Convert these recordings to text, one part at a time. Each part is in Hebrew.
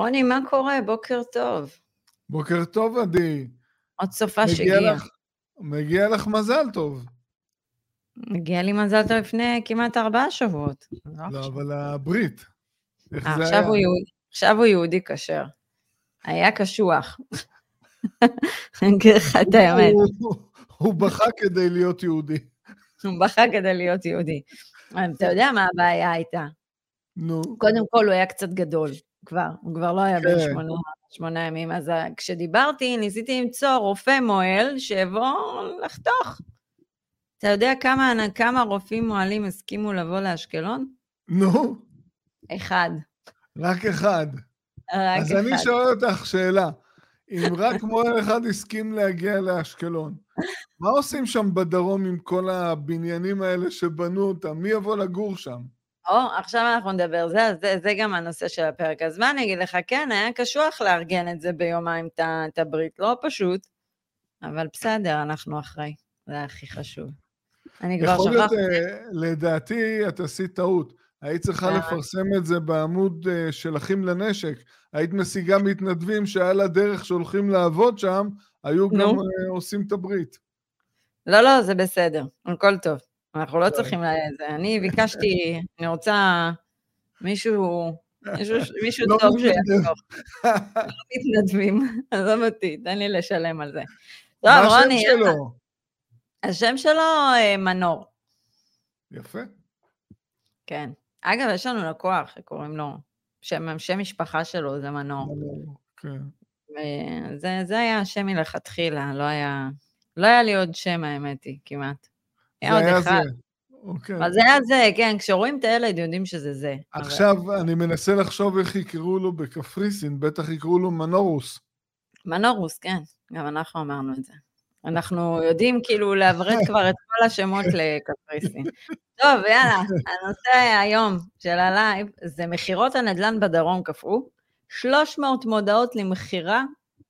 רוני, מה קורה? בוקר טוב. בוקר טוב, עדי. עוד סופה שהגיע. לך, מגיע לך מזל טוב. מגיע לי מזל טוב לפני כמעט ארבעה שבועות. לא, אבל הברית. איך אה, זה עכשיו היה? הוא יהודי- עכשיו הוא יהודי כשר. היה קשוח. אני אגיד לך את האמת, הוא- בכה כדי להיות יהודי. הוא בכה כדי להיות יהודי. אתה יודע מה הבעיה הייתה? נו, קודם כל הוא היה קצת גדול כבר, הוא כבר לא היה בן כן. שמונה, שמונה ימים, אז ה- כשדיברתי ניסיתי למצוא רופא מועל שיבוא לחתוך. אתה יודע כמה, כמה רופאים מועלים הסכימו לבוא לאשקלון? נו, אחד. רק אחד. רק אז אחד. אני שואל אותך שאלה. אם רק מועל אחד הסכים להגיע לאשקלון, מה עושים שם בדרום עם כל הבניינים האלה שבנו אותם? מי יבוא לגור שם? או, עכשיו אנחנו נדבר, זה, זה, זה גם הנושא של הפרק. אז מה אני אגיד לך, כן, היה קשוח לארגן את זה ביומיים, את הברית, לא פשוט, אבל בסדר, אנחנו אחרי, זה הכי חשוב. אני כבר יכול להיות, שכחתי, אה, לדעתי, את עשית טעות. היית צריכה אה. לפרסם את זה בעמוד אה, של אחים לנשק. היית משיגה מתנדבים שעל הדרך שהולכים לעבוד שם, היו גם. אה, עושים את הברית. לא, לא, זה בסדר, הכל טוב. אנחנו לא טוב. צריכים ל... זה. אני ביקשתי, אני רוצה מישהו, מישהו, לא טוב. שיחתוך. לא מתנדבים, עזוב אותי, תן לי לשלם על זה. טוב, מה השם רוני? השם שלו אה, מנור, יפה. כן. אגב, יש לנו לקוח שקוראים לו, שם, שם משפחה שלו זה מנור. כן. וזה זה היה השם מלכתחילה, לא היה, לא היה לי עוד שם, האמת היא, כמעט. עוד אחד. זה. אוקיי. אבל זה היה זה, כן, כשרואים את הילד יודעים שזה זה. אבל- עכשיו אני מנסה לחשוב איך יקראו לו בקפריסין, בטח יקראו לו מנורוס. מנורוס, כן, גם אנחנו אמרנו את זה. אנחנו יודעים כאילו לעברת את כל השמות לקפריסין. טוב, יאללה, הנושא היום של הלייב זה מכירות הנדל"ן בדרום קפאו, 300 מודעות למכירה,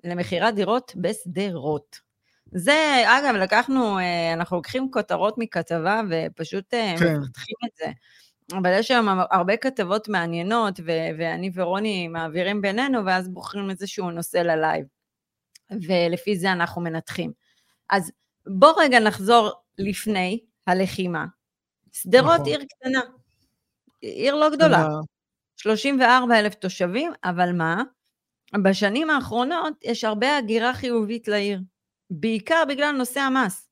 למכירת דירות בשדרות. זה, אגב, לקחנו, אה, אנחנו לוקחים כותרות מכתבה ופשוט אה, כן. מפתחים את זה. אבל יש היום הרבה כתבות מעניינות, ו- ואני ורוני מעבירים בינינו, ואז בוחרים איזשהו נושא ללייב. ולפי זה אנחנו מנתחים. אז בוא רגע נחזור לפני הלחימה. שדרות נכון. עיר קטנה, עיר לא גדולה, מה? 34 אלף תושבים, אבל מה? בשנים האחרונות יש הרבה הגירה חיובית לעיר, בעיקר בגלל נושא המס.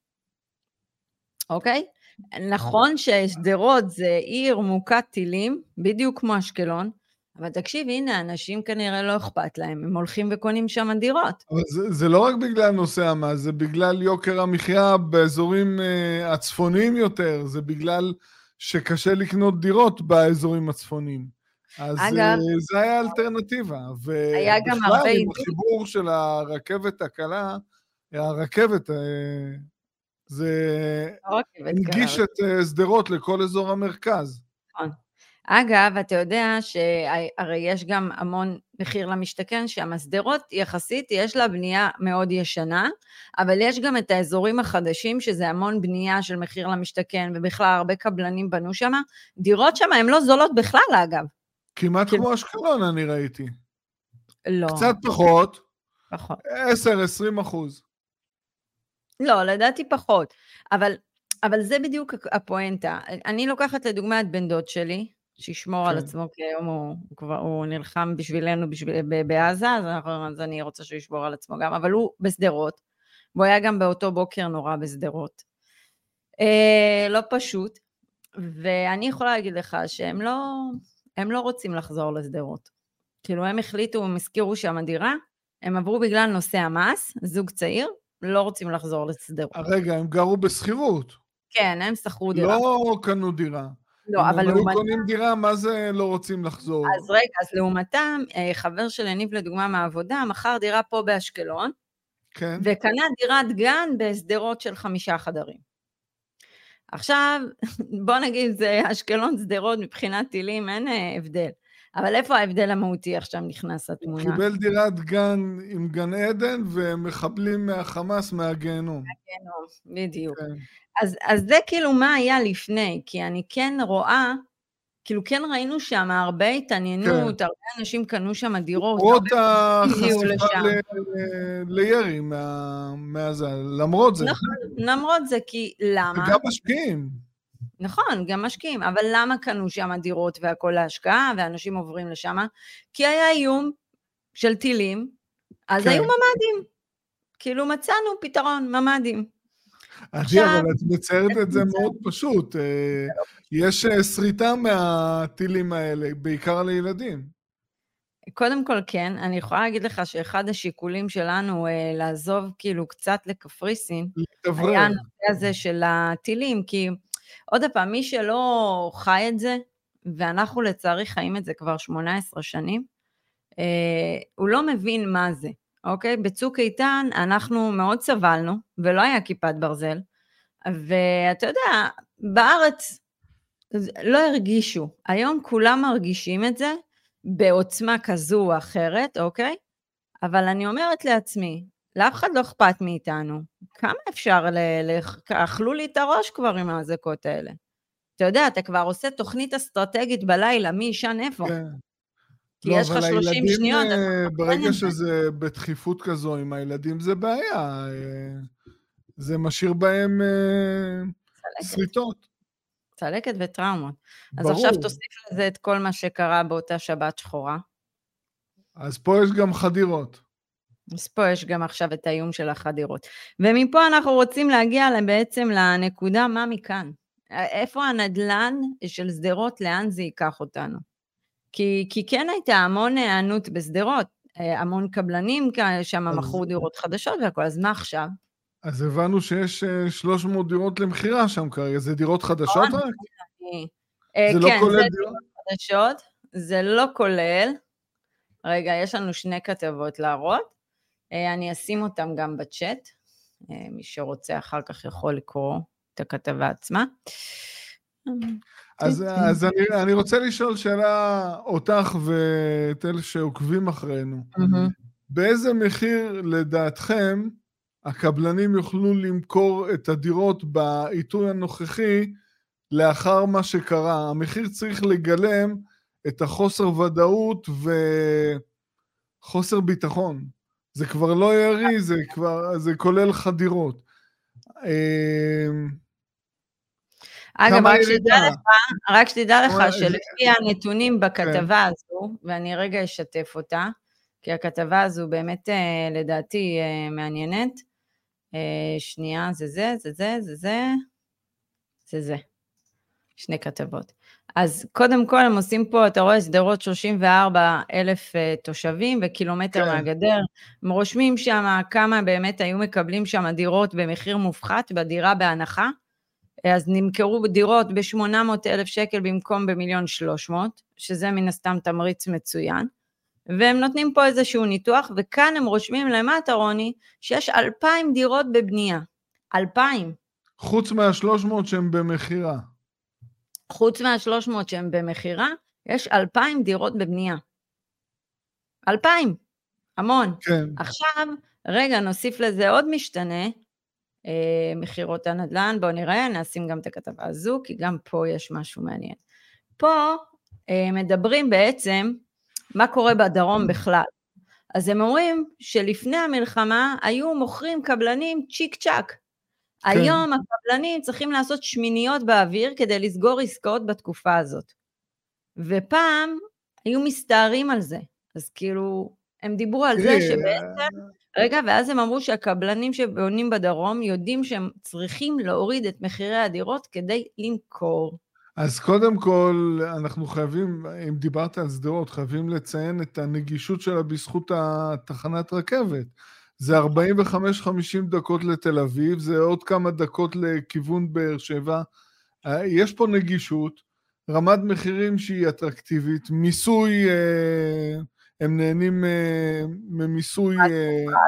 אוקיי? נכון ששדרות זה עיר מוכת טילים, בדיוק כמו אשקלון, אבל תקשיב, הנה, אנשים כנראה לא אכפת להם, הם הולכים וקונים שם דירות. אבל זה, זה לא רק בגלל נושא המס, זה בגלל יוקר המחיה באזורים uh, הצפוניים יותר, זה בגלל שקשה לקנות דירות באזורים הצפוניים. אז אגב, אה, זה היה האלטרנטיבה. היה גם ובכלל, הרבה עם עידוד. החיבור של הרכבת הקלה, הרכבת, אה, זה הרכבת הנגיש. את אה, שדרות לכל אזור המרכז. אגב, אתה יודע שהרי יש גם המון מחיר למשתכן שם, שדרות יחסית יש לה בנייה מאוד ישנה, אבל יש גם את האזורים החדשים, שזה המון בנייה של מחיר למשתכן, ובכלל הרבה קבלנים בנו שם. דירות שם הן לא זולות בכלל, אגב. כמעט כאילו- כמו אשקלון, אני ראיתי. לא, קצת פחות, פחות. 10-20 אחוז. לא, לדעתי פחות. אבל, אבל זה בדיוק הפואנטה. אני לוקחת לדוגמה את בן דוד שלי, שישמור על כן. עצמו, כי היום הוא, הוא כבר, הוא נלחם בשבילנו בשביל, ב- בעזה, אז, אנחנו, אז אני רוצה שהוא ישמור על עצמו גם, אבל הוא בשדרות, והוא היה גם באותו בוקר נורא בשדרות. אה, לא פשוט, ואני יכולה להגיד לך שהם לא, הם לא רוצים לחזור לשדרות. כאילו, הם החליטו, הם השכירו שם דירה, הם עברו בגלל נושא המס, זוג צעיר, לא רוצים לחזור לשדרות. רגע, הם גרו בשכירות. כן, הם שכרו דירה. לא קנו דירה. לא, אבל אם הם היו לעומתם, קונים דירה, מה זה לא רוצים לחזור? אז רגע, אז לעומתם, אה, חבר של יניב לדוגמה מהעבודה, מכר דירה פה באשקלון, כן. וקנה דירת גן בשדרות של חמישה חדרים. עכשיו, בוא נגיד, זה אשקלון, שדרות, מבחינת טילים, אין אה, הבדל. אבל איפה ההבדל המהותי עכשיו נכנס הוא לתמונה? קיבל דירת גן עם גן עדן ומחבלים מהחמאס מהגיהנום. בדיוק. כן. אז, אז זה כאילו מה היה לפני, כי אני כן רואה, כאילו כן ראינו שם הרבה התעניינות, כן. הרבה אנשים קנו שם דירות. למרות החשיפה. ל- לירי מה- מהזה, למרות זה. נכון, למרות זה, כי למה? וגם משקיעים. נכון, גם משקיעים, אבל למה קנו שם דירות והכל להשקעה, ואנשים עוברים לשם? כי היה איום של טילים, אז כן. היו ממ"דים. כאילו מצאנו פתרון, ממ"דים. עדי, עכשיו- אבל את מציירת את זה? מאוד פשוט. אה, יש אה, שריטה מהטילים האלה, בעיקר לילדים. קודם כל כן, אני יכולה להגיד לך שאחד השיקולים שלנו אה, לעזוב כאילו קצת לקפריסין. היה הנושא הזה של הטילים, כי עוד פעם, מי שלא חי את זה, ואנחנו לצערי חיים את זה כבר 18 שנים, אה, הוא לא מבין מה זה, אוקיי? בצוק איתן אנחנו מאוד סבלנו, ולא היה כיפת ברזל, ואתה יודע, בארץ לא הרגישו. היום כולם מרגישים את זה בעוצמה כזו או אחרת, אוקיי? אבל אני אומרת לעצמי, לאף אחד לא אכפת מאיתנו. כמה אפשר ל... אכלו לי את הראש כבר עם האזעקות האלה. אתה יודע, אתה כבר עושה תוכנית אסטרטגית בלילה, מי ישן איפה. כן. כי לא, יש לך אבל 30 הילדים, שניות, אתה אה, מתכנן ברגע. שזה בדחיפות כזו עם הילדים זה בעיה. אה, זה משאיר בהם אה, צלקת, שריטות. צלקת וטראומות. אז ברור. עכשיו תוסיף לזה את כל מה שקרה באותה שבת שחורה. אז פה יש גם חדירות. אז פה יש גם עכשיו את האיום של החדירות. ומפה אנחנו רוצים להגיע בעצם לנקודה מה מכאן. איפה הנדלן של שדרות, לאן זה ייקח אותנו? כי, כי כן הייתה המון היענות בשדרות, אה, המון קבלנים שם אז- מכרו דירות חדשות והכל, אז מה עכשיו? אז הבנו שיש אה, 300 דירות למכירה שם כרגע. זה דירות חדשות רק? אה, זה לא כן, כולל דירות? חדשות, זה לא כולל. רגע, יש לנו שני כתבות להראות. אה, אני אשים אותם גם בצ'אט. אה, מי שרוצה אחר כך יכול לקרוא את הכתבה עצמה. אז, אז אני, אני רוצה לשאול שאלה אותך ואת אלה שעוקבים אחרינו. מהמם. באיזה מחיר לדעתכם הקבלנים יוכלו למכור את הדירות בעיתוי הנוכחי לאחר מה שקרה? המחיר צריך לגלם את החוסר ודאות וחוסר ביטחון. זה כבר לא ירי, זה כבר, זה כולל חדירות. אמ, אגב, רק שתדע? לך, רק שתדע לך שלפי הנתונים בכתבה הזו, ואני רגע אשתף אותה, כי הכתבה הזו באמת אה, לדעתי אה, מעניינת. אה, שנייה, זה זה, זה זה, זה זה, זה זה. שני כתבות. אז קודם כל הם עושים פה, אתה רואה, שדרות 34 אלף אה, תושבים וקילומטר כן. מהגדר. הם רושמים שם כמה באמת היו מקבלים שם דירות במחיר מופחת, בדירה בהנחה. אז נמכרו דירות ב-800 אלף שקל במקום במיליון 300, שזה מן הסתם תמריץ מצוין. והם נותנים פה איזשהו ניתוח, וכאן הם רושמים למטה, רוני, שיש 2,000 דירות בבנייה. 2,000. חוץ מה-300 שהם במכירה. חוץ מה-300 שהם במכירה, יש 2,000 דירות בבנייה. 2,000, המון. כן. עכשיו, רגע, נוסיף לזה עוד משתנה, אה, מכירות הנדל"ן, בואו נראה, נשים גם את הכתבה הזו, כי גם פה יש משהו מעניין. פה אה, מדברים בעצם מה קורה בדרום בכלל. אז הם אומרים שלפני המלחמה היו מוכרים קבלנים צ'יק צ'אק. כן. היום הקבלנים צריכים לעשות שמיניות באוויר כדי לסגור עסקאות בתקופה הזאת. ופעם היו מסתערים על זה. אז כאילו, הם דיברו על זה שבעצם, רגע, ואז הם אמרו שהקבלנים שבונים בדרום יודעים שהם צריכים להוריד את מחירי הדירות כדי למכור. אז קודם כל, אנחנו חייבים, אם דיברת על שדרות, חייבים לציין את הנגישות שלה בזכות התחנת רכבת. זה 45-50 דקות לתל אביב, זה עוד כמה דקות לכיוון באר שבע. אה, יש פה נגישות, רמת מחירים שהיא אטרקטיבית, מיסוי, אה, הם נהנים אה, ממיסוי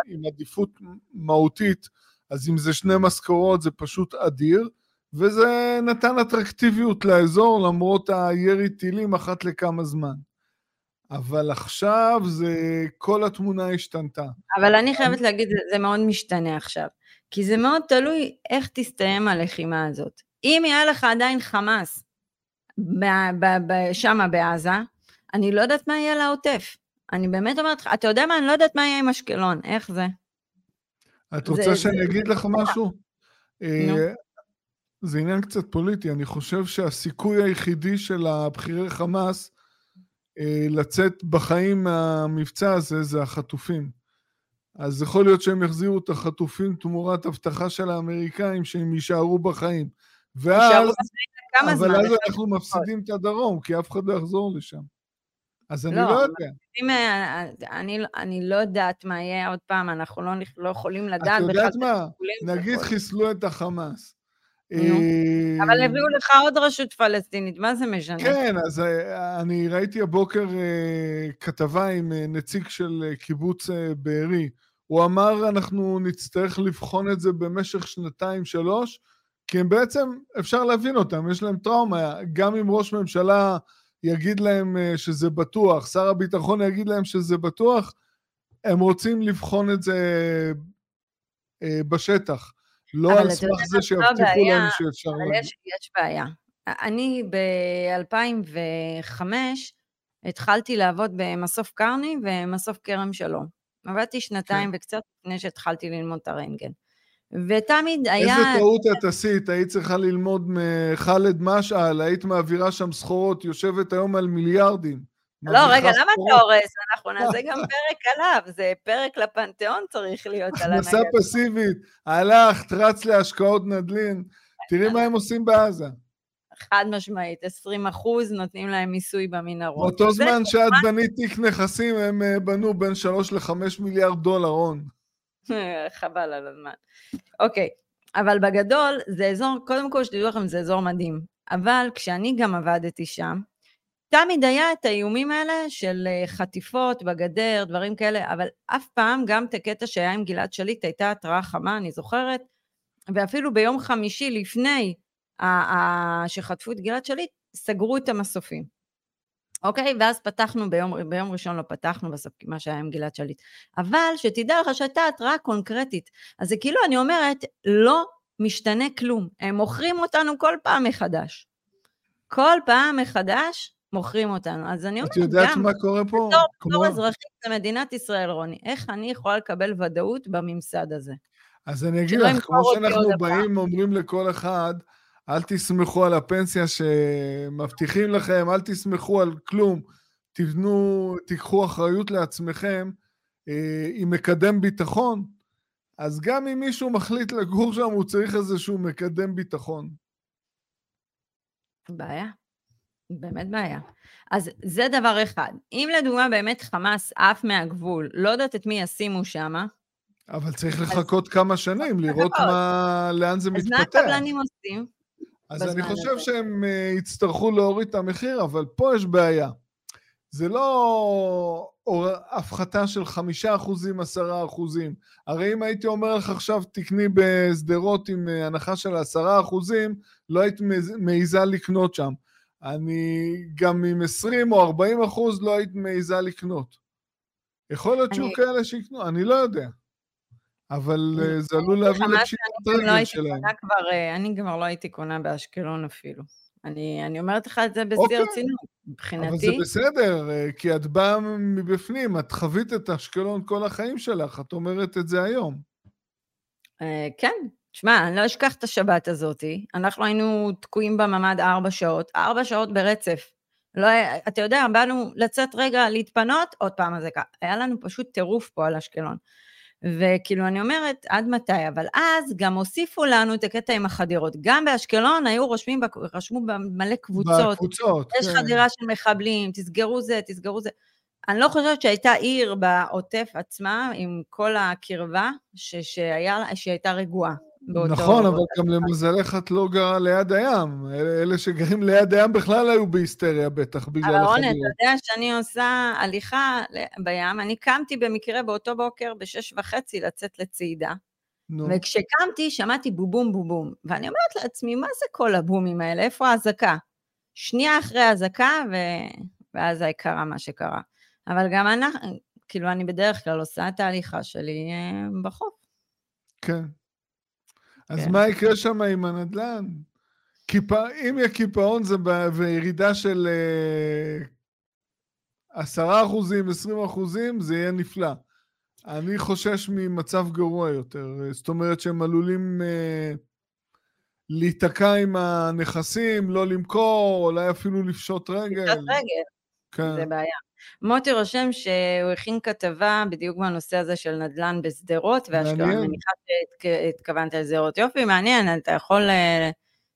עם עדיפות מהותית, אז אם זה שני משכורות זה פשוט אדיר. וזה נתן אטרקטיביות לאזור למרות הירי טילים אחת לכמה זמן. אבל עכשיו זה, כל התמונה השתנתה. אבל אני חייבת להגיד, זה, זה מאוד משתנה עכשיו. כי זה מאוד תלוי איך תסתיים הלחימה הזאת. אם יהיה לך עדיין חמאס שם בעזה, אני לא יודעת מה יהיה לעוטף. אני באמת אומרת לך, אתה יודע מה? אני לא יודעת מה יהיה עם אשקלון, איך זה? את רוצה זה, שאני זה... אגיד לך משהו? אה, זה עניין קצת פוליטי, אני חושב שהסיכוי היחידי של הבכירי חמאס אה, לצאת בחיים מהמבצע הזה זה החטופים. אז יכול להיות שהם יחזירו את החטופים תמורת הבטחה של האמריקאים שהם יישארו בחיים. ואז, אבל אז אנחנו מפסידים את הדרום, כי אף אחד לא יחזור לשם. אז אני לא, לא יודע. אה, אני, אני לא יודעת מה יהיה עוד פעם, אנחנו לא, לא יכולים לדעת. את יודעת מה? נגיד חיסלו את החמאס. אה, אבל הביאו לך עוד רשות פלסטינית, מה זה משנה? כן, אז אה, אני ראיתי הבוקר כתבה עם נציג של קיבוץ בארי. הוא אמר, אנחנו נצטרך לבחון את זה במשך שנתיים-שלוש, כי הם בעצם, אפשר להבין אותם, יש להם טראומה. גם אם ראש ממשלה יגיד להם אה, שזה בטוח, שר הביטחון יגיד להם שזה בטוח, הם רוצים לבחון את זה אה, בשטח. לא על סמך זה שיבטיחו לנו שאפשר... אבל יש, יש בעיה. אני ב-2005 התחלתי לעבוד במסוף קרני ומסוף כרם שלום. עבדתי שנתיים כן. וקצת לפני שהתחלתי ללמוד את הרנטגן. ותמיד היה... איזה טעות את עשית, היית צריכה ללמוד מח'אלד משעל, היית מעבירה שם סחורות, יושבת היום על מיליארדים. לא, רגע, למה אתה הורס? אנחנו נעשה גם פרק עליו, זה פרק לפנתיאון צריך להיות על הנגד. הכנסה פסיבית, הלכת, רץ להשקעות נדלין, תראי מה הם עושים בעזה. חד משמעית, 20 אחוז נותנים להם מיסוי במנהרות. באותו זמן שאת בנית תיק נכסים, הם אה, בנו בין 3 ל-5 מיליארד דולר הון. חבל על הזמן. אוקיי, אבל בגדול זה אזור, קודם כל שתדעו לכם זה אזור מדהים, אבל כשאני גם עבדתי שם, תמיד היה את האיומים האלה של אה, חטיפות בגדר, דברים כאלה, אבל אף פעם, גם את הקטע שהיה עם גלעד שליט, הייתה התראה חמה, אני זוכרת, ואפילו ביום חמישי לפני שחטפו את גלעד שליט, סגרו את המסופים. אוקיי? ואז פתחנו, ביום, ביום ראשון לא פתחנו בסוף, מה שהיה עם גלעד שליט. אבל שתדע לך שהייתה התראה קונקרטית. אז זה כאילו, אני אומרת, לא משתנה כלום. הם מוכרים אותנו כל פעם מחדש. כל פעם מחדש מוכרים אותנו. אז אני אומרת, גם... את יודעת מה קורה פה? בתור, כמו... אזרחית למדינת ישראל, רוני, איך אני יכולה לקבל ודאות בממסד הזה? אז אני אגיד לך, כמו שאנחנו באים, אומרים לכל אחד, אל תסמכו על הפנסיה שמבטיחים לכם, אל תסמכו על כלום. תבנו, תיקחו אחריות לעצמכם אה, עם מקדם ביטחון. אז גם אם מישהו מחליט לגור שם, הוא צריך איזשהו מקדם ביטחון. בעיה. באמת בעיה. אז זה דבר אחד. אם לדוגמה באמת חמאס עף מהגבול, לא יודעת את מי ישימו שם, אבל צריך לחכות אז... כמה שנים, לראות מה, לאן זה אז מתפתח. אז מה הקבלנים עושים? אז אני חושב הזה. שהם uh, יצטרכו להוריד את המחיר, אבל פה יש בעיה. זה לא הפחתה של חמישה אחוזים, עשרה אחוזים. הרי אם הייתי אומר לך עכשיו תקני בשדרות עם uh, הנחה של עשרה אחוזים, לא היית מעיזה לקנות שם. אני גם עם 20 או 40 אחוז לא היית מעיזה לקנות. יכול להיות שיהיו כאלה שיקנו, אני לא יודע. אבל אה, זה עלול להביא לפשיטת רגל לא שלהם. אה, אני כבר לא הייתי קונה באשקלון אפילו. אני, אני אומרת לך את זה בשיא אוקיי. הרצינות, מבחינתי. אבל זה בסדר, אה, כי את באה מבפנים, את חווית את אשקלון כל החיים שלך, את אומרת את זה היום. כן, תשמע, אני לא אשכח את השבת הזאתי. אנחנו היינו תקועים בממ"ד ארבע שעות, ארבע שעות ברצף. לא, אתה יודע, באנו לצאת רגע, להתפנות, עוד פעם אזעקה. היה לנו פשוט טירוף פה על אשקלון. וכאילו אני אומרת, עד מתי? אבל אז גם הוסיפו לנו את הקטע עם החדירות. גם באשקלון היו רושמים, רשמו במלא קבוצות. בקבוצות, יש כן. חדירה של מחבלים, תסגרו זה, תסגרו זה. אני לא חושבת שהייתה עיר בעוטף עצמה, עם כל הקרבה, ש, שהיה, שהייתה רגועה. באותו... נכון, אבל גם למזלך את לא גרה ליד הים. אלה שגרים ליד הים בכלל היו בהיסטריה בטח, בגלל החדירות. אבל רונן, אתה יודע שאני עושה הליכה בים, אני קמתי במקרה באותו בוקר בשש וחצי לצאת לצעידה. נו. וכשקמתי שמעתי בובום בובום, ואני אומרת לעצמי, מה זה כל הבומים האלה? איפה האזעקה? שנייה אחרי האזעקה, ו... ואז קרה מה שקרה. אבל גם אנחנו, כאילו, אני בדרך כלל עושה את ההליכה שלי אה, בחוף. כן, אז כן. מה יקרה שם עם הנדל"ן? אם יהיה קיפאון זה ב- וירידה של אה, עשרה אחוזים, עשרים אחוזים, זה יהיה נפלא. אני חושש ממצב גרוע יותר. זאת אומרת שהם עלולים אה, להיתקע עם הנכסים, לא למכור, אולי אפילו לפשוט רגל. פשיטת רגל, כן. זה בעיה. מוטי רושם שהוא הכין כתבה בדיוק בנושא הזה של נדל"ן בשדרות. מעניין. אני מניחה שהתכוונת לשדרות. יופי, מעניין, אתה יכול אה,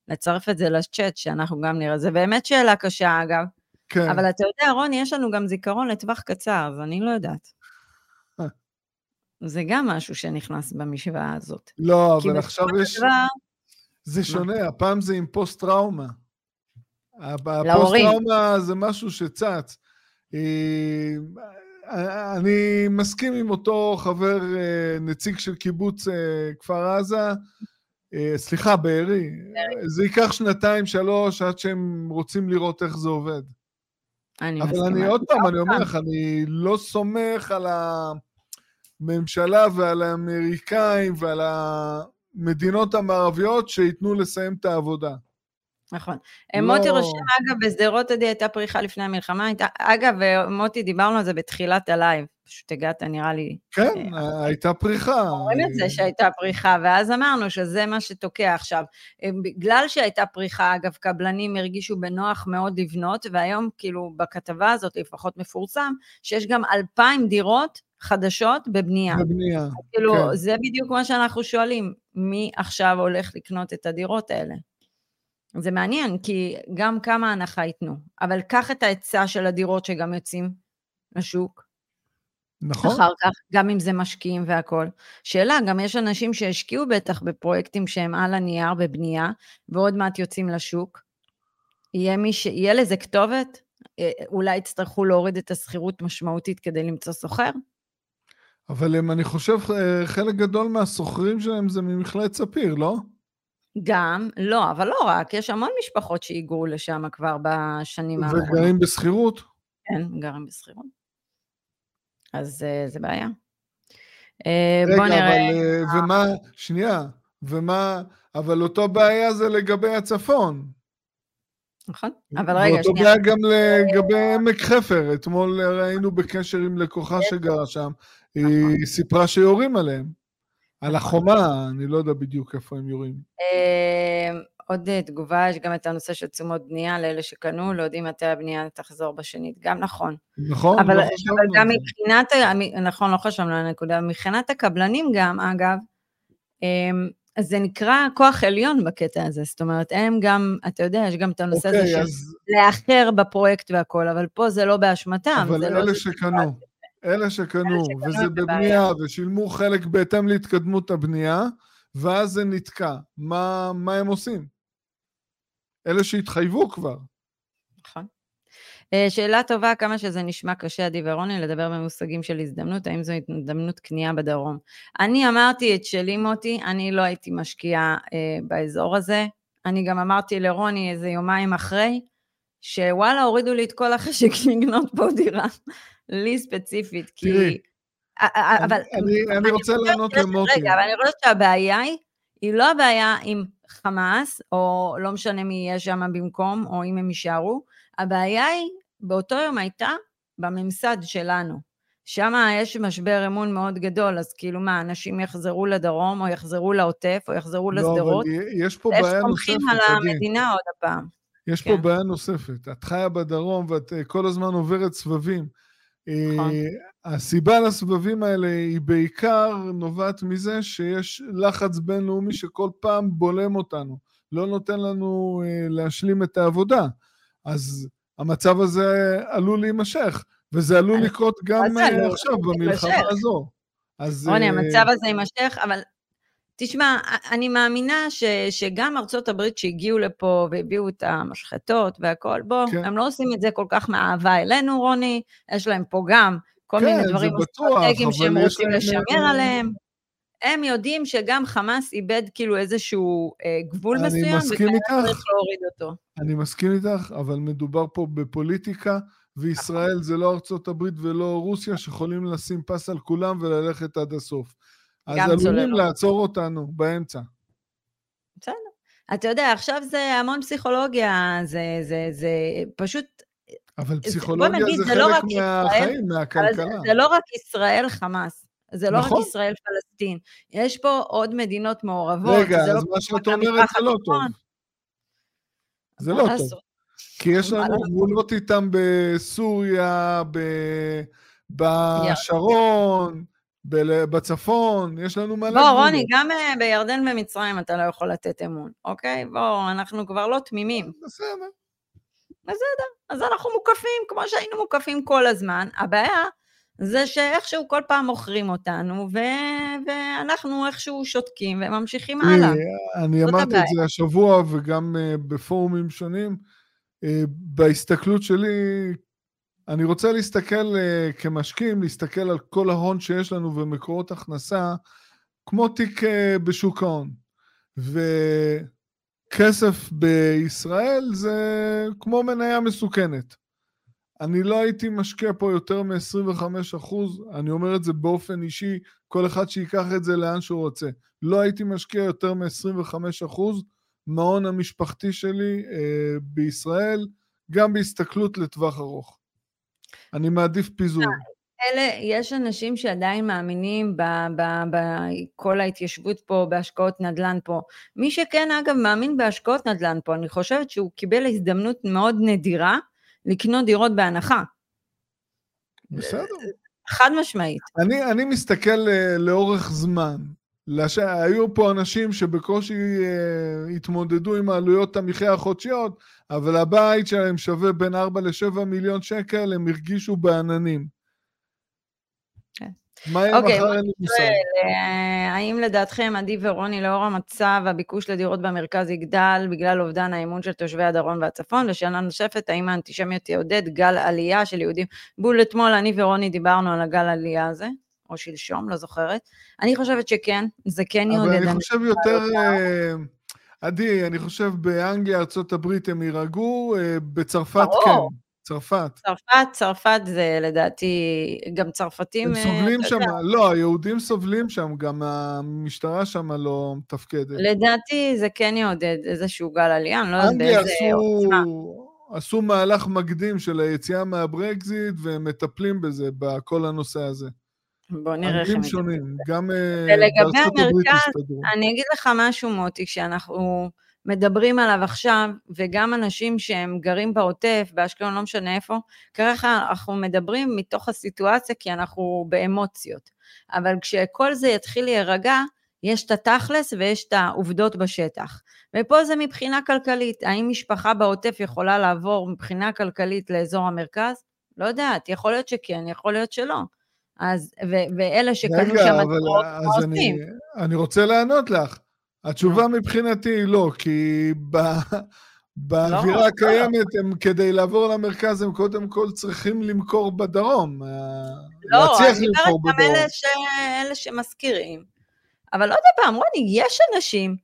לצרף את זה לצ'אט, שאנחנו גם נראה. זה באמת שאלה קשה, אגב. כן. אבל אתה יודע, רוני, יש לנו גם זיכרון לטווח קצר, אז אני לא יודעת. אה. זה גם משהו שנכנס במשוואה הזאת. לא, אבל עכשיו יש... דבר, זה שונה, הפעם זה עם פוסט-טראומה. הפוסט-טראומה זה משהו שצץ. אה, אני מסכים עם אותו חבר, אה, נציג של קיבוץ אה, כפר עזה, סליחה, בארי. זה ייקח שנתיים, שלוש, עד שהם רוצים לראות איך זה עובד. אני אבל מסכימה. אני עוד פעם, אני אומר לך, אני לא סומך על הממשלה ועל האמריקאים ועל המדינות המערביות שייתנו לסיים את העבודה. נכון. לא- מוטי רושם, אגב, בשדרות עדי הייתה פריחה לפני המלחמה. הייתה, אגב, מוטי, דיברנו על זה בתחילת הלייב. פשוט הגעת, נראה לי. כן, הייתה פריחה. אומרים את זה שהייתה פריחה, ואז אמרנו שזה מה שתוקע עכשיו. אה, בגלל שהייתה פריחה, אגב, קבלנים הרגישו בנוח מאוד לבנות, והיום, כאילו, בכתבה הזאת לפחות מפורסם, שיש גם אלפיים דירות חדשות בבנייה. בבנייה. כאילו, כן. זה בדיוק מה שאנחנו שואלים, מי עכשיו הולך לקנות את הדירות האלה? זה מעניין, כי גם כמה הנחה ייתנו, אבל קח את ההיצע של הדירות שגם יוצאים לשוק, נכון. אחר כך, גם אם זה משקיעים והכול. שאלה, גם יש אנשים שהשקיעו בטח בפרויקטים שהם על הנייר בבנייה, ועוד מעט יוצאים לשוק. יהיה, מי ש... יהיה לזה כתובת? אה, אולי יצטרכו להוריד את השכירות משמעותית כדי למצוא סוחר? אבל הם, אני חושב, אה, חלק גדול מהסוחרים שלהם זה ממכללת ספיר, לא? גם, לא, אבל לא רק, יש המון משפחות שהיגרו לשם כבר בשנים האחרונות. וגרים בשכירות? כן, גרים בשכירות. אז אה, זה בעיה. בוא רגע, נראה. אבל אה, ומה, שנייה, ומה, אבל אותו בעיה זה לגבי הצפון. נכון, אבל רגע, ואותו שנייה. בעיה גם לגבי עמק חפר. אתמול ראינו בקשר עם לקוחה שגרה שם, היא סיפרה שיורים עליהם. על. החומה, אני לא יודע בדיוק איפה הם יורים. אה, עוד אה, תגובה, יש גם את הנושא של תשומות בנייה לאלה שקנו, לא יודעים מתי הבנייה תחזור בשנית. גם נכון. נכון? אבל, לא אבל חשבנו גם על זה. מבחינת, נכון, לא חשבנו על הנקודה, מבחינת הקבלנים גם, אגב, אז זה נקרא כוח עליון בקטע הזה, זאת אומרת, הם גם, אתה יודע, יש גם את הנושא הזה אוקיי, של אז לאחר בפרויקט והכל, אבל פה זה לא באשמתם. אבל לא אלה זה שקנו, אלה שקנו, שקנו וזה זה בבנייה, ושילמו חלק בהתאם להתקדמות הבנייה, ואז זה נתקע. מה, מה הם עושים? אלה שהתחייבו כבר. נכון. אה, שאלה טובה, כמה שזה נשמע קשה, עדי ורוני, לדבר במושגים של הזדמנות, האם זו הזדמנות קנייה בדרום. אני אמרתי את שלי, מוטי, אני לא הייתי משקיעה אה, באזור הזה. אני גם אמרתי לרוני איזה יומיים אחרי, שוואלה, הורידו לי את כל החשק לקנות פה דירה, לי ספציפית, כי... תראי, אה, אה, אבל... אני, אני רוצה לענות למוטי. רגע, אבל אני חושבת שהבעיה היא, היא לא הבעיה עם חמאס, או לא משנה מי יהיה שם במקום, או אם הם יישארו, הבעיה היא, באותו יום הייתה בממסד שלנו. שם יש משבר אמון מאוד גדול, אז כאילו מה, אנשים יחזרו לדרום, או יחזרו לעוטף, או יחזרו לא, לשדרות, אבל יש פה בעיה סומכים נוספת, על עדי. המדינה עוד הפעם. יש כן. פה בעיה נוספת. את חיה בדרום ואת אה, כל הזמן עוברת סבבים. נכון. אה, הסיבה לסבבים האלה היא בעיקר נובעת מזה שיש לחץ בינלאומי שכל פעם בולם אותנו, לא נותן לנו אה, להשלים את העבודה. אז המצב הזה עלול להימשך, וזה עלול לקרות גם אה? עכשיו במלחמה. הזו. אז רוני, המצב הזה יימשך, אבל תשמע, אני מאמינה ש, שגם ארצות הברית שהגיעו לפה והביאו את המשחטות והכול, בוא, כן. הם לא עושים את זה כל כך מאהבה אלינו, רוני, יש להם פה גם כל כן, מיני דברים אסטרטגיים שהם רוצים לשמר אה, עליהם. הם יודעים שגם חמאס איבד כאילו איזשהו אה, גבול אני מסוים, וכנראה. צריך להוריד אותו. אני מסכים איתך, אבל מדובר פה בפוליטיקה, וישראל זה לא ארצות הברית ולא רוסיה שיכולים לשים פס על כולם וללכת עד הסוף. אז גם עלולים. לעצור אותנו באמצע. בסדר. אתה יודע, עכשיו זה המון פסיכולוגיה, זה, זה, זה פשוט... אבל פסיכולוגיה נגיד, זה, זה לא חלק מהחיים, ישראל, מהכלכלה. זה, זה לא רק ישראל חמאס, זה לא נכון. רק ישראל פלסטין, יש פה עוד מדינות מעורבות. רגע, לא אז לא מה שאת אומרת זה לא טוב. זה לא טוב. כי יש לנו גבולות איתם בסוריה, בשרון, בצפון, יש לנו מלא. בוא, רוני, גם אה, בירדן ומצרים אתה לא יכול לתת אמון, אוקיי? בוא, אנחנו כבר לא תמימים. בסדר. בסדר, אז אנחנו מוקפים כמו שהיינו מוקפים כל הזמן. הבעיה זה שאיכשהו כל פעם מוכרים אותנו, ו... ואנחנו איכשהו שותקים וממשיכים הלאה. אני אמרתי את זה השבוע וגם uh, בפורומים שונים. Uh, בהסתכלות שלי, אני רוצה להסתכל uh, כמשקיעים, להסתכל על כל ההון שיש לנו ומקורות הכנסה, כמו תיק uh, בשוק ההון. וכסף בישראל זה כמו מניה מסוכנת. אני לא הייתי משקיע פה יותר מ-25 אחוז, אני אומר את זה באופן אישי, כל אחד שיקח את זה לאן שהוא רוצה. לא הייתי משקיע יותר מ-25 אחוז מההון המשפחתי שלי אה, בישראל, גם בהסתכלות לטווח ארוך. אני מעדיף פיזור. אלה, יש אנשים שעדיין מאמינים בכל ההתיישבות פה, בהשקעות נדל"ן פה. מי שכן, אגב, מאמין בהשקעות נדל"ן פה, אני חושבת שהוא קיבל הזדמנות מאוד נדירה לקנות דירות בהנחה. בסדר. חד משמעית. אני, אני מסתכל uh, לאורך זמן. לש... היו פה אנשים שבקושי uh, התמודדו עם העלויות המחיה החודשיות, אבל הבית שלהם שווה בין 4 ל-7 מיליון שקל, הם הרגישו בעננים. מה יהיה אוקיי, מחר אין לי מושג. אה, האם לדעתכם עדי ורוני לאור המצב הביקוש לדירות במרכז יגדל בגלל אובדן האמון של תושבי הדרום והצפון? ושאלה נוספת, האם האנטישמיות תעודד גל עלייה של יהודים? בול אתמול אני ורוני דיברנו על הגל עלייה הזה, או שלשום, לא זוכרת. אני חושבת שכן, זה כן יעודד. אבל אני חושב יותר... אה, עדי, אני חושב באנגליה, ארה"ב הם יירגעו, אה, בצרפת כן. צרפת. צרפת, צרפת זה לדעתי, גם צרפתים... הם סובלים שם, לא, היהודים סובלים שם, גם המשטרה שם לא מתפקדת. לדעתי זה כן יעודד איזשהו גל עלייה, אני לא יודעת באיזה עוצמה. עשו מהלך מקדים של היציאה מהברקזיט, והם מטפלים בזה, בכל הנושא הזה. בוא נראה איך הם שונים, גם אה, בארצות הברית הסתדרו. אני אגיד לך משהו, מוטי, כשאנחנו... מדברים עליו עכשיו, וגם אנשים שהם גרים בעוטף, באשקלון, לא משנה איפה, ככה אנחנו מדברים מתוך הסיטואציה כי אנחנו באמוציות. אבל כשכל זה יתחיל להירגע, יש את התכלס ויש את העובדות בשטח. ופה זה מבחינה כלכלית, האם משפחה בעוטף יכולה לעבור מבחינה כלכלית לאזור המרכז? לא יודעת, יכול להיות שכן, יכול להיות שלא. אז, ו- ואלה שקנו שם את מה עושים? אני, אני רוצה לענות לך. התשובה מבחינתי היא לא, כי ב... באווירה לא, הקיימת, הם, כדי לעבור למרכז, הם קודם כל צריכים למכור בדרום. אה, לא, אני מדברת גם אלה, ש... אלה שמזכירים. אבל עוד פעם, רוני, יש אנשים,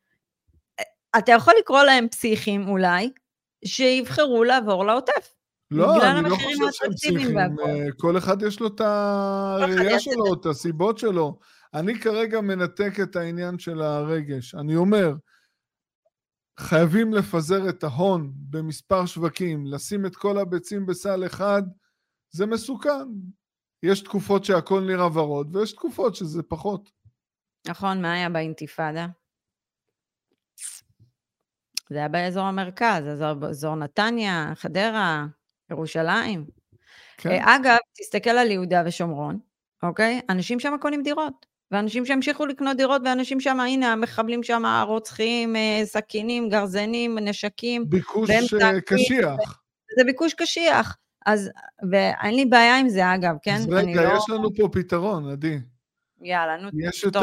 אתה יכול לקרוא להם פסיכים אולי, שיבחרו לעבור לעוטף. לא, אני לא חושב שהם פסיכים. אה, כל אחד יש לו את הראייה שלו, את הסיבות שלו. אני כרגע מנתק את העניין של הרגש. אני אומר, חייבים לפזר את ההון במספר שווקים, לשים את כל הביצים בסל אחד, זה מסוכן. יש תקופות שהכל נראה ורוד, ויש תקופות שזה פחות. נכון, מה היה באינתיפאדה? זה היה באזור המרכז, אזור, אזור נתניה, חדרה, ירושלים. כן. אה, אגב, תסתכל על יהודה ושומרון, אוקיי? אנשים שם קונים דירות. ואנשים שהמשיכו לקנות דירות, ואנשים שם, הנה, המחבלים שם, רוצחים, אה, סכינים, גרזנים, נשקים. ביקוש אה, קשיח. זה ביקוש קשיח. אז, ואין לי בעיה עם זה, אגב, כן? אז רגע, לא... יש לנו פה פתרון, עדי. יאללה, נו, יש את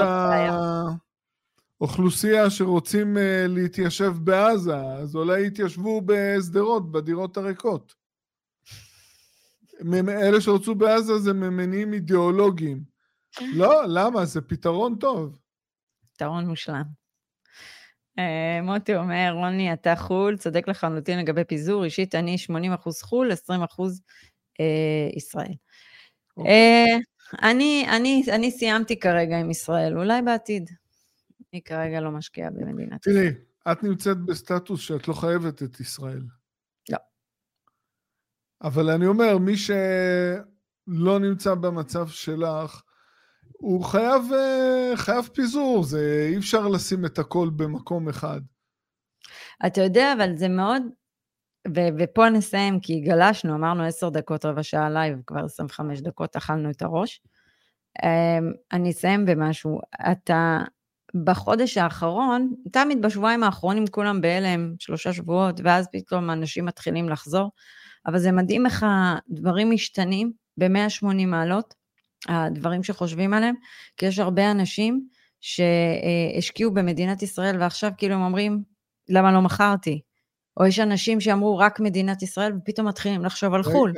האוכלוסייה שרוצים להתיישב בעזה, אז אולי יתיישבו בשדרות, בדירות הריקות. אלה שרצו בעזה זה ממניעים אידיאולוגיים. לא, למה? זה פתרון טוב. פתרון מושלם. Uh, מוטי אומר, רוני, אתה חו"ל, צודק לחלוטין לגבי פיזור, אישית אני 80% חו"ל, 20% uh, ישראל. אוקיי. אני, אני, אני סיימתי כרגע עם ישראל, אולי בעתיד. אני כרגע לא משקיעה במדינת ישראל. תראי, את נמצאת בסטטוס שאת לא חייבת את ישראל. אבל אני אומר, מי שלא נמצא במצב שלך, הוא חייב, אה, חייב פיזור, זה אי אפשר לשים את הכל במקום אחד. אתה יודע, אבל זה מאוד, ו- ופה נסיים, כי גלשנו, אמרנו עשר דקות, רבע שעה לייב, כבר 25 דקות אכלנו את הראש. אמ, אני אסיים במשהו. אתה, בחודש האחרון, תמיד בשבועיים האחרונים כולם בהלם, שלושה שבועות, ואז פתאום אנשים מתחילים לחזור, אבל זה מדהים איך הדברים משתנים ב-180 מעלות, הדברים שחושבים עליהם, כי יש הרבה אנשים שהשקיעו במדינת ישראל ועכשיו כאילו הם אומרים, למה לא מכרתי? או יש אנשים שאמרו רק מדינת ישראל ופתאום מתחילים לחשוב על חו"ל.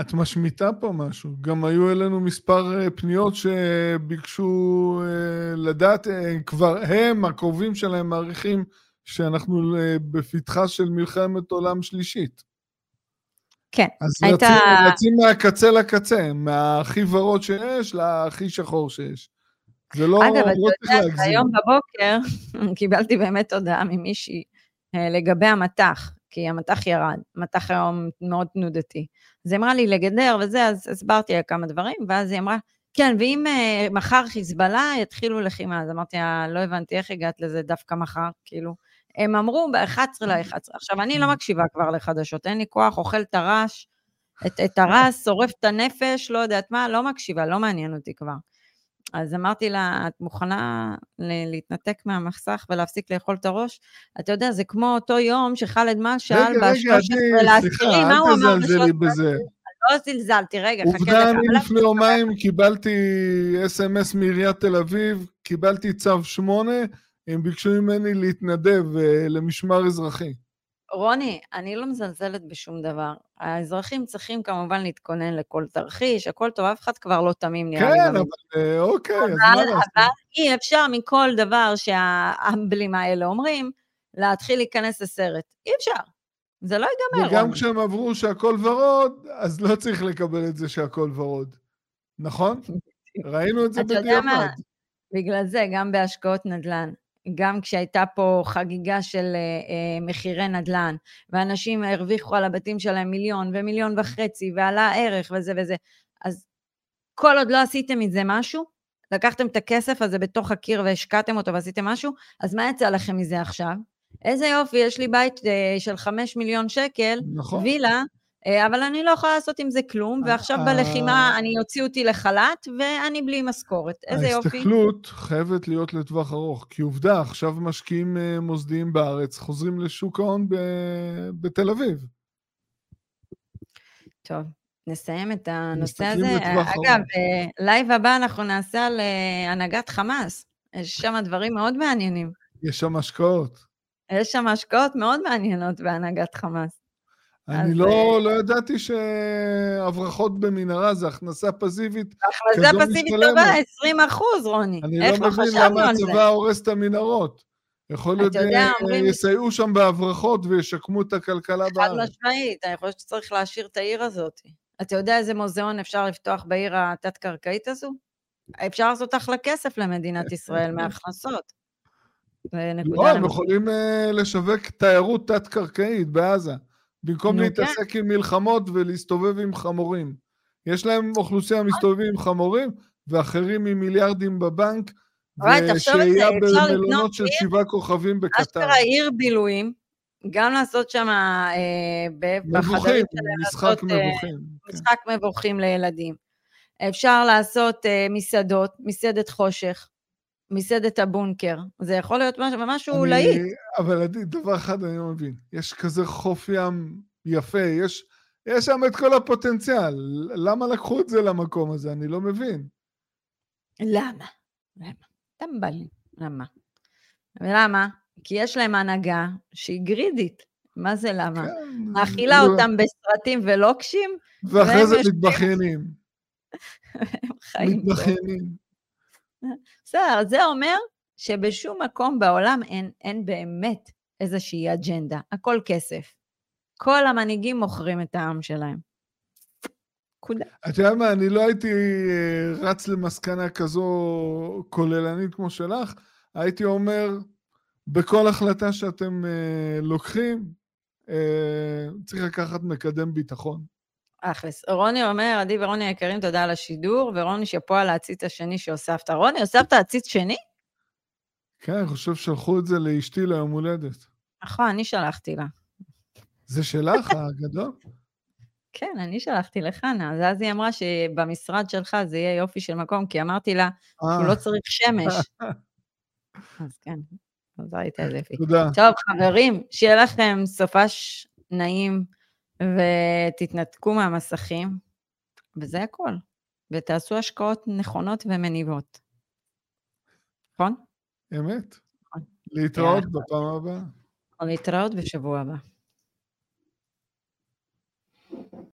את משמיטה פה משהו. גם היו אלינו מספר אה, פניות שביקשו אה, לדעת, אה, כבר הם, הקרובים שלהם, מעריכים שאנחנו בפתחה של מלחמת עולם שלישית. כן, אז הייתה... אז רצים מהקצה לקצה, מהכי ורוד שיש להכי שחור שיש. זה לא, אגב, לא צריך להגזים. היום בבוקר קיבלתי באמת הודעה ממישהי לגבי המטח. כי המטח ירד, המטח היום מאוד תנודתי. אז היא אמרה לי לגדר וזה, אז הסברתי לה כמה דברים, ואז היא אמרה, כן, ואם uh, מחר חיזבאללה יתחילו לחימה, אז אמרתי לה, לא הבנתי איך הגעת לזה דווקא מחר, כאילו. הם אמרו ב-11 ל-11. עכשיו, אני לא מקשיבה כבר לחדשות, אין לי כוח, אוכל את הרעש, את, את הרס, שורף את הנפש, לא יודעת מה, לא מקשיבה, לא מעניין אותי כבר. אז אמרתי לה, את מוכנה להתנתק מהמסך ולהפסיק לאכול את הראש? אתה יודע, זה כמו אותו יום שחאלד מאל שאל ב-13 לעשירי, מה הוא אמר ב-13? לא זלזלתי, רגע, חכה דקה. עובדה, אני לפני יומיים קיבלתי אס.אם.אס מעיריית תל אביב, קיבלתי צו 8, הם ביקשו ממני להתנדב אה, למשמר אזרחי. רוני, אני לא מזלזלת בשום דבר. האזרחים צריכים כמובן להתכונן לכל תרחיש, הכל טוב, אף אחד כבר לא תמים נראה לי. כן, אבל אה, אוקיי, אז מה לעשות? אבל אי אפשר מכל דבר שהאמבלים האלה אומרים, להתחיל להיכנס לסרט. אי אפשר. זה לא ייגמר. וגם כשהם עברו שהכל ורוד, אז לא צריך לקבל את זה שהכל ורוד. נכון? ראינו את זה בדיעבד. בגלל זה, גם בהשקעות נדל"ן. גם כשהייתה פה חגיגה של uh, uh, מחירי נדל"ן, ואנשים הרוויחו על הבתים שלהם מיליון ומיליון וחצי, ועלה הערך וזה וזה, אז כל עוד לא עשיתם מזה משהו, לקחתם את הכסף הזה בתוך הקיר והשקעתם אותו ועשיתם משהו, אז מה יצא לכם מזה עכשיו? איזה יופי, יש לי בית uh, של חמש מיליון שקל, נכון. וילה, אה, אבל אני לא יכולה לעשות עם זה כלום, ועכשיו אה, בלחימה אני אוציא אותי לחל"ת, ואני בלי משכורת. איזה יופי. ההסתכלות חייבת להיות לטווח ארוך, כי עובדה, עכשיו משקיעים אה, מוסדיים בארץ חוזרים לשוק ההון בתל אביב. טוב, נסיים את הנושא הזה. אגב, לייב הבא אנחנו נעשה על הנהגת חמאס. יש שם דברים מאוד מעניינים. יש שם השקעות. יש שם השקעות מאוד מעניינות בהנהגת חמאס. אני לא, לא ידעתי שהברחות במנהרה זה הכנסה פסיבית הכנסה פסיבית טובה, 20 אחוז, רוני. אני לא מבין למה הצבא הורס את המנהרות. יכול להיות שיסייעו שם בהברחות וישקמו את הכלכלה בארץ. חד משמעית, אני חושבת שצריך להשאיר את העיר הזאת. אתה יודע איזה מוזיאון אפשר לפתוח בעיר התת-קרקעית הזו? אפשר לעשות אחלה כסף למדינת ישראל מהכנסות. לא, הם יכולים אה, לשווק תיירות תת-קרקעית בעזה. במקום להתעסק כן. עם מלחמות ולהסתובב עם חמורים. יש להם אוכלוסייה מסתובבים עם חמורים, ואחרים עם מיליארדים בבנק, ושהייה במלונות של שבעה כוכבים בקטר. אשכרה עיר בילויים, גם לעשות שם אה, בחדרים של משחק מבוכים. אה, כן. משחק מבוכים לילדים. אפשר לעשות אה, מסעדות, מסעדת חושך, מסעדת הבונקר. זה יכול להיות משהו, משהו להיט. אבל דבר אחד אני לא מבין. יש כזה חוף ים יפה, יש, יש שם את כל הפוטנציאל. למה לקחו את זה למקום הזה? אני לא מבין. למה? למה? טמבלים. למה? ולמה? כי יש להם הנהגה שהיא גרידית. מה זה למה? כן, מאכילה לא... אותם בסרטים ולוקשים, ואחרי זה מתבכיינים. מתבכיינים. בסדר, זה אומר שבשום מקום בעולם אין, אין באמת איזושהי אג'נדה, הכל כסף. כל המנהיגים מוכרים את העם שלהם. נקודה. את יודעת מה, אני לא הייתי אה, רץ למסקנה כזו כוללנית כמו שלך, הייתי אומר, בכל החלטה שאתם אה, לוקחים, אה, צריך לקחת מקדם ביטחון. אכלס. רוני אומר, עדי ורוני היקרים, תודה על השידור, ורוני, שאפו על העציץ השני שהוספת. רוני, הוספת עציץ שני? כן, אני חושב שלחו את זה לאשתי ליום הולדת. נכון, אני שלחתי לה. זה שלך, הגדול? כן, אני שלחתי לחנה, אז אז היא אמרה שבמשרד שלך זה יהיה יופי של מקום, כי אמרתי לה, הוא אה, לא צריך שמש. אז כן, אז הייתה איזה יפי. תודה. טוב, חברים, שיהיה לכם סופש נעים, ותתנתקו מהמסכים, וזה הכל. ותעשו השקעות נכונות ומניבות. נכון? אמת. נכון. להתראות. בפעם הבאה. להתראות בשבוע הבא.